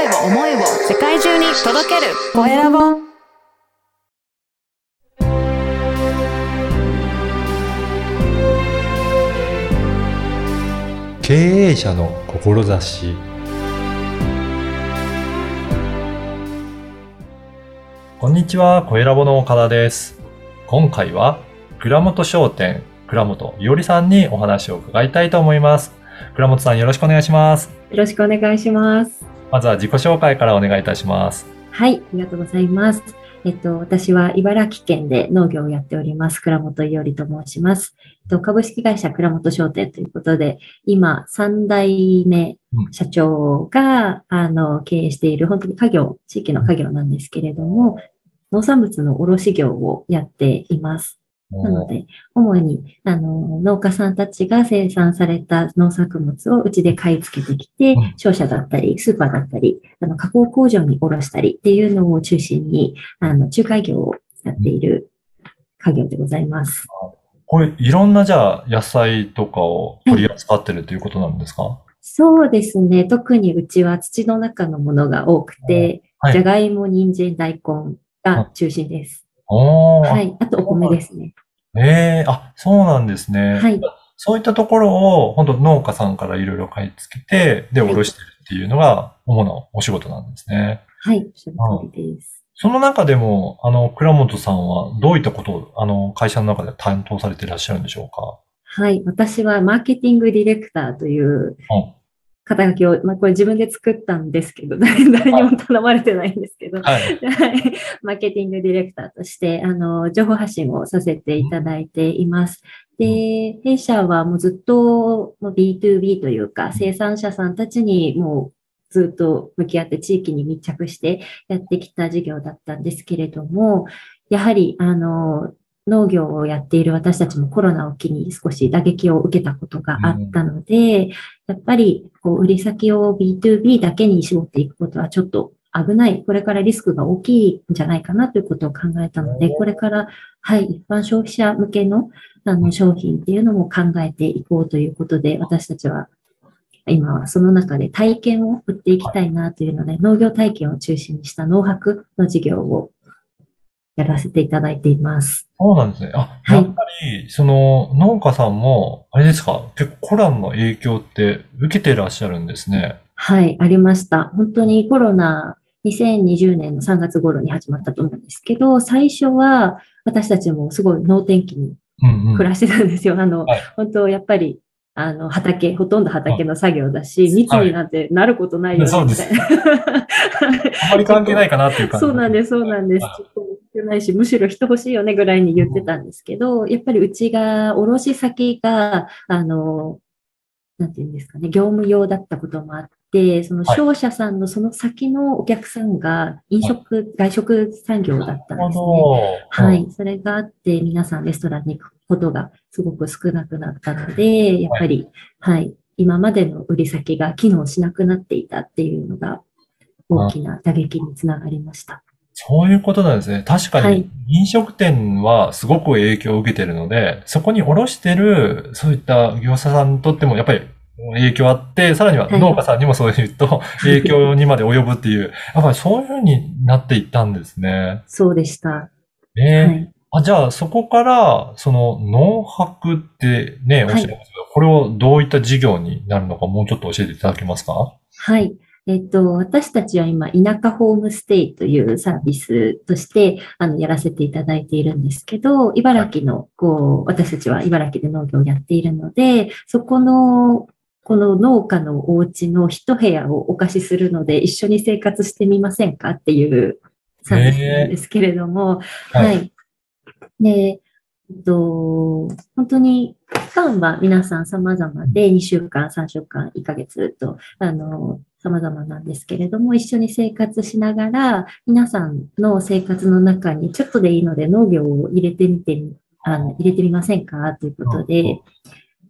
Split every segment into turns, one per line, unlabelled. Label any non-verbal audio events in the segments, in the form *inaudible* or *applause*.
声を思いを世界中に届けるコエラボ
経営者の志こんにちは、コエラボの岡田です。今回は、倉本商店、倉本伊織さんにお話を伺いたいと思います。倉本さんよろしくお願いします。
よろしくお願いします。
まずは自己紹介からお願いいたします。
はい、ありがとうございます。えっと、私は茨城県で農業をやっております、倉本伊織と申します。えっと、株式会社倉本商店ということで、今、3代目
うん
社長が、あの、経営している、本当に家業、地域の家業なんですけれども、農産物の卸業をやっています。なので、主に、あの、農家さんたちが生産された農作物をうちで買い付けてきて
うん、
商社だったり、スーパーだったり、あの、加工工場に卸したりっていうのを中心に、あの、仲介業をやっている家業でございます。
これ、いろんなじゃあ野菜とかを取り扱ってるということなんですか、
そうですね。特にうちは土の中のものが多くて、
はい
じゃがいも、人参、大根が中心です。
おー、
はい。あとお米ですね。
ええあ、そうなんですね。
はい。
そういったところを、本当農家さんからいろいろ買い付けて、で、
はい
おろしてるっていうのが、主なお仕事なんですね。
はい。おっしゃる通りです。
その中でも、あの、倉本さんはどういったことを、あの、会社の中で担当されていらっしゃるんでしょうか？
はい。私はマーケティングディレクターという
うん
肩書きを、まあ、これ自分で作ったんですけど、*laughs* 誰誰にも頼まれてないんですけど、
はい。
はいマーケティングディレクターとして、あの、情報発信をさせていただいています。で、弊社はもうずっともう B2B というか、生産者さんたちにもうずっと向き合って地域に密着してやってきた事業だったんですけれども、やはり、あの、農業をやっている私たちもコロナを機に少し打撃を受けたことがあったので、やっぱり、こう、売り先を B2B だけに絞っていくことはちょっと危ない。これからリスクが大きいんじゃないかなということを考えたので、これから、はい、一般消費者向けの、あの、商品っていうのも考えていこうということで、私たちは、今はその中で体験を売っていきたいなというので、農業体験を中心にした農泊の事業をやらせていただいています。
そうなんですね。あ、
はい
やっぱり、その、農家さんも、あれですか、結構コロナの影響って受けてらっしゃるんですね。
はい、ありました。本当にコロナ、2020年の3月頃に始まったと思うんですけど、最初は私たちもすごい能天気に
うんうん。
暮らしてたんですよ。あの、
はい
本当やっぱり、あの、畑、ほとんど畑の作業だし、
い
密になんてなることないよね、
そうです。あまり関係ないかなっていう感じ。
そうなんです、そうなんです。ちょっと少ないし、むしろ人欲しいよねぐらいに言ってたんですけど、やっぱりうちが、卸先が、あの、なんていうんですかね、業務用だったこともあって、その
はい
商社さんのその先のお客さんが飲食、外食産業だったんですね。はい。それがあって、皆さんレストランに行くことがすごく少なくなったので、やっぱり、はい。今までの売り先が機能しなくなっていたっていうのが、大きな打撃につながりました。
そういうことなんですね。確かに
はい、
飲食店はすごく影響を受けてるので、そこに卸してる、そういった業者さんにとってもやっぱり影響あって、さらには
はい
農家さんにもそういうと *laughs* 影響にまで及ぶっていう、やっぱりそういうふうになっていったんですね。
そうでした。
ええ
はい。
あ、じゃあそこから、その農泊ってね、おっ
はい
しゃいますけど、これをどういった事業になるのかもうちょっと教えていただけますか？
はい。えっと、私たちは今、田舎ホームステイというサービスとして、あの、やらせていただいているんですけど、茨城の、こう、私たちは茨城で農業をやっているので、そこの、この農家のお家の一部屋をお貸しするので、一緒に生活してみませんかっていうサービスなんですけれども、
はい
はい。で、えっと、本当に、期間は皆さん様々で、2週間、3週間、1ヶ月と、あの、様々なんですけれども、一緒に生活しながら、皆さんの生活の中にちょっとでいいので農業を入れてみてみ、あの、入れてみませんかということ
うん
で、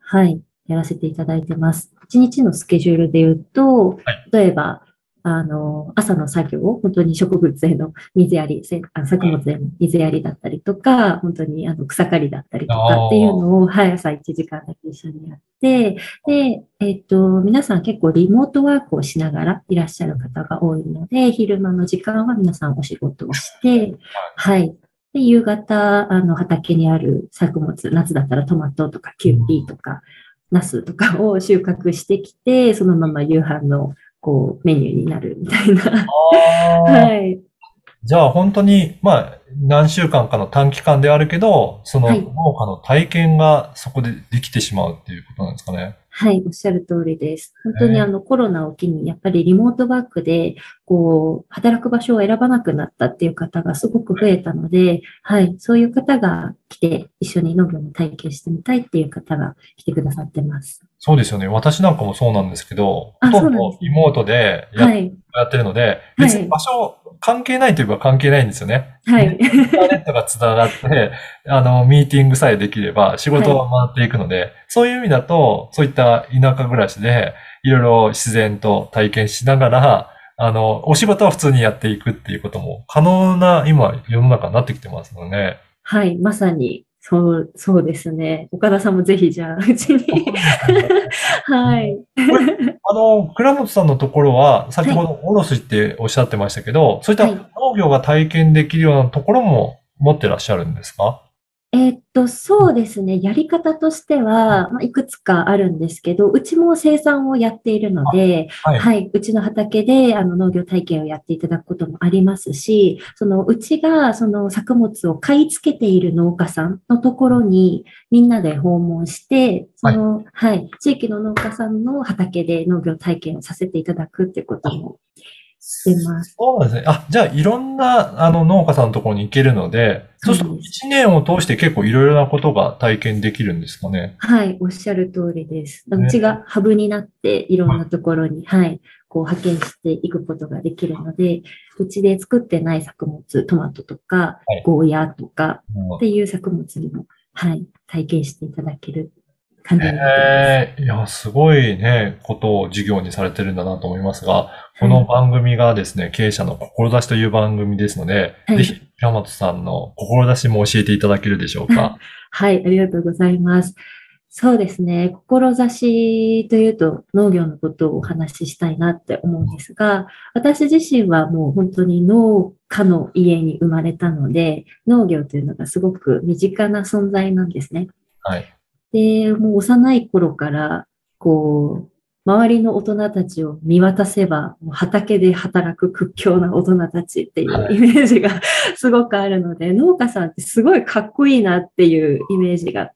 はい、やらせていただいてます。1日のスケジュールで言うと、例えば、あの、朝の作業を、本当に植物への水やり、作物への水やりだったりとか、本当にあの草刈りだったりとかっていうのを、はい、朝1時間だけ一緒にやって、で、えっと、皆さん結構リモートワークをしながらいらっしゃる方が多いので、昼間の時間は皆さんお仕事をして、はい。で、夕方、あの、畑にある作物、夏だったらトマトとかキュウリとか、ナスとかを収穫してきて、そのまま夕飯の、こう、メニューになるみたいな。はい。
じゃあ本当に、まあ、何週間かの短期間であるけど、その
はい
農家の体験がそこでできてしまうっていうことなんですかね。
はい、おっしゃる通りです。本当に
ね
あのコロナを機に、やっぱりリモートワークで、こう、働く場所を選ばなくなったっていう方がすごく増えたので、はい、そういう方が来て、一緒に農業の体験してみたいっていう方が来てくださってます。
そうですよね。私なんかもそうなんですけど、
あ
ほとんどリモートでや,、
はい、
やってるので、
はい
別に場所関係ないといえば関係ないんですよね。
はい、
インターネットがつながって、あの、ミーティングさえできれば仕事は回っていくので、そういう意味だと、そういった田舎暮らしで、いろいろ自然と体験しながら、あの、お仕事は普通にやっていくっていうことも可能な今世の中になってきてますので、
はい、まさに、そう、そうですね。岡田さんもぜひじゃあ、うちに。はい。
あの、倉本さんのところは、先ほどおろしっておっしゃってましたけど、そういった
はい
農業が体験できるようなところも持ってらっしゃるんですか？
えーっと、そうですね。やり方としては、まあ、いくつかあるんですけど、うちも生産をやっているので、
はい。
はい、うちの畑であの農業体験をやっていただくこともありますし、そのうちがその作物を買い付けている農家さんのところにみんなで訪問して、その、はい、地域の農家さんの畑で農業体験をさせていただくってこともしてます。
そうですね。あ、じゃあ、いろんな、あの、農家さんのところに行けるので、そうすると、
そうです
一年を通して結構いろいろなことが体験できるんですかね？
はい、おっしゃる通りです。
ね
うちがハブになっていろんなところに、はい、こう派遣していくことができるので、うちで作ってない作物、トマトとか
はい、
ゴーヤーとか、
うん
っていう作物にも、はい、体験していただける感じになって
ええいや、すごいね、ことを授業にされてるんだなと思いますが、こ
はい
の番組がですね、経営者の志という番組ですので、
はい
ぜひ、平本さんの志も教えていただけるでしょうか。*laughs*
はい、ありがとうございます。そうですね、志というと農業のことをお話ししたいなって思うんですが、私自身はもう本当に農家の家に生まれたので、農業というのがすごく身近な存在なんですね。
はい。
で、もう幼い頃から、こう、周りの大人たちを見渡せば、畑で働く屈強な大人たちってい
はい
うイメージがすごくあるので、農家さんってすごいかっこいいなっていうイメージが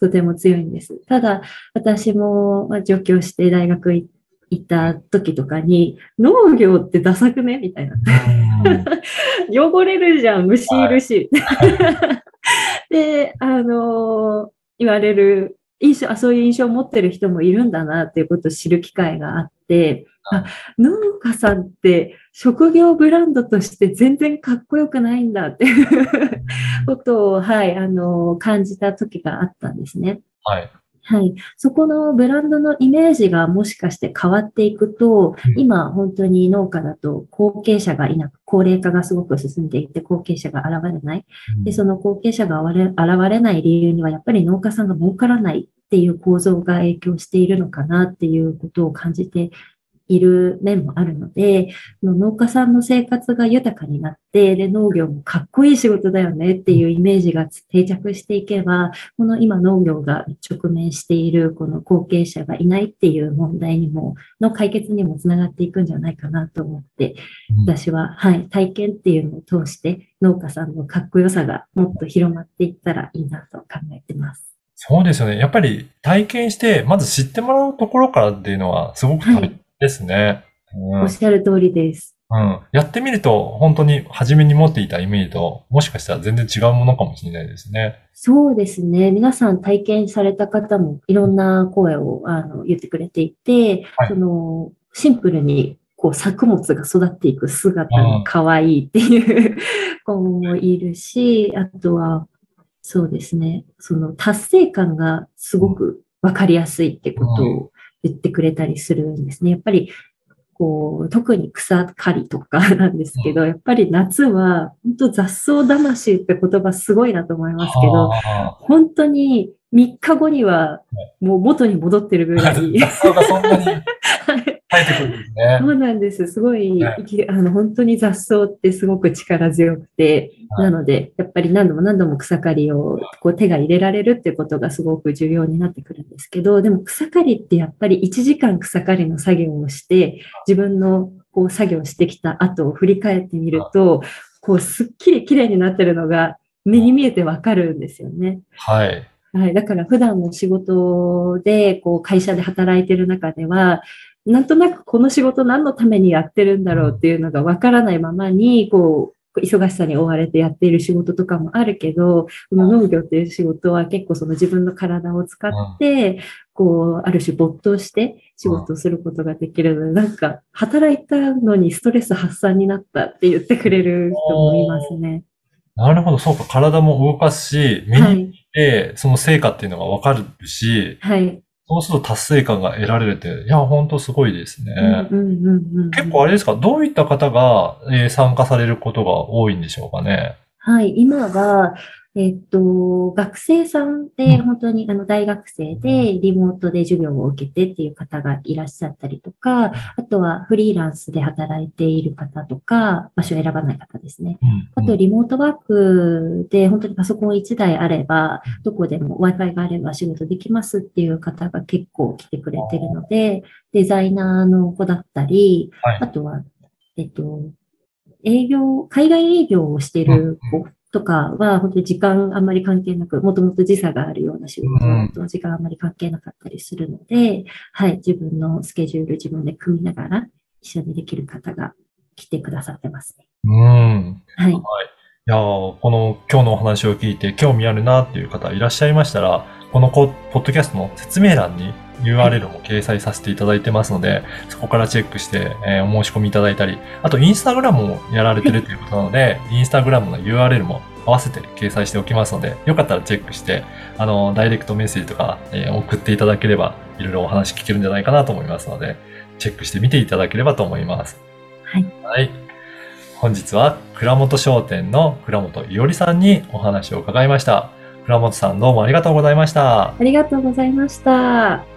とても強いんです。ただ、私もまあ上京して大学い行った時とかに、農業ってダサくねみたいな。
うん *laughs*
汚れるじゃん、虫いるし。*laughs* で、あのー言われる印象あ、そういう印象を持ってる人もいるんだなっていうことを知る機会があって、あ、農家さんって職業ブランドとして全然かっこよくないんだっていうことを、はい、あのー感じた時があったんですね。
はい。
はい。そこのブランドのイメージがもしかして変わっていくと
う、ん
今本当に農家だと後継者がいなく、高齢化がすごく進んでいて後継者が現れない。で、その後継者が現れ現れない理由にはやっぱり農家さんが儲からないっていう構造が影響しているのかなっていうことを感じている面もあるので、農家さんの生活が豊かになって、で、農業もかっこいい仕事だよねっていうイメージが定着していけば、この今農業が直面しているこの後継者がいないっていう問題にも、の解決にもつながっていくんじゃないかなと思って、
うん
私は、はい、体験っていうのを通して農家さんのかっこよさがもっと広まっていったらいいなと考えてます。
そうですよね。やっぱり体験して、まず知ってもらうところからっていうのはすごく大切ですね。うん
おっしゃる通りです。
うん。やってみると、本当に初めに持っていたイメージと、もしかしたら全然違うものかもしれないですね。
そうですね。皆さん体験された方もいろんな声をあの言ってくれていて、
はい
そのシンプルにこう作物が育っていく姿が可愛いっていう子もいるし、あとは、そうですね。その達成感がすごくわかりやすいってことを言ってくれたりするんですね。やっぱり、こう、特に草刈りとか *laughs* なんですけど、やっぱり夏は、本当雑草魂って言葉すごいなと思いますけど、
あ
本当に3日後にはもう元に戻ってるぐらい。
ー *laughs* 雑草がそんなに生えてくるんですね。
そうなんです。すごい、
はい
あの、本当に雑草ってすごく力強くて、
はい
なので、やっぱり何度も何度も草刈りをこう手が入れられるってことがすごく重要になってくるんですけど、でも草刈りってやっぱり1時間草刈りの作業をして、自分のこう作業してきた後を振り返ってみると、こうすっきり綺麗になってるのが目に見えてわかるんですよね。
はい。
はい。だから普段の仕事で、こう、会社で働いてる中では、なんとなくこの仕事何のためにやってるんだろうっていうのがわからないままに、こう、忙しさに追われてやっている仕事とかもあるけど、この農業っていう仕事は結構その自分の体を使って、こう、ある種没頭して仕事をすることができるので、なんか、働いたのにストレス発散になったって言ってくれる人もいますね。
なるほど、そうか、体も動かすし、目に見
はい。
て、その成果っていうのがわかるし、
はい。
そうすると達成感が得られて、いや、本当すごいですね。結構あれですか、どういった方が、えー参加されることが多いんでしょうかね？
はい、今は、えっと、学生さんで、
うん。
本当にあの大学生でリモートで授業を受けてっていう方がいらっしゃったりとか、あとはフリーランスで働いている方とか、場所を選ばない方ですね。
うん。
あと、リモートワークで本当にパソコン1台あれば、どこでも Wi-Fi があれば仕事できますっていう方が結構来てくれてるので、デザイナーの子だったり、
はい。
あとは、えっと、営業、海外営業をしている子とかは、本当に時間あんまり関係なく、もともと時差があるような仕事と時間あんまり関係なかったりするので、はい、自分のスケジュール自分で組みながら一緒にできる方が来てくださってますね。
うん。
はい。
いやーこの今日のお話を聞いて興味あるなっていう方いらっしゃいましたら、このコポッドキャストの説明欄に URL も掲載させていただいてますので、そこからチェックして、えーお申し込みいただいたり、あとインスタグラムもやられてるということなので、*laughs* インスタグラムの URL も合わせて掲載しておきますので、よかったらチェックして、あの、ダイレクトメッセージとか、えー送っていただければ、いろいろお話聞けるんじゃないかなと思いますので、チェックしてみていただければと思います。
はい。
はい。本日は倉本商店の倉本伊織さんにお話を伺いました。倉本さんどうもありがとうございました。
ありがとうございました。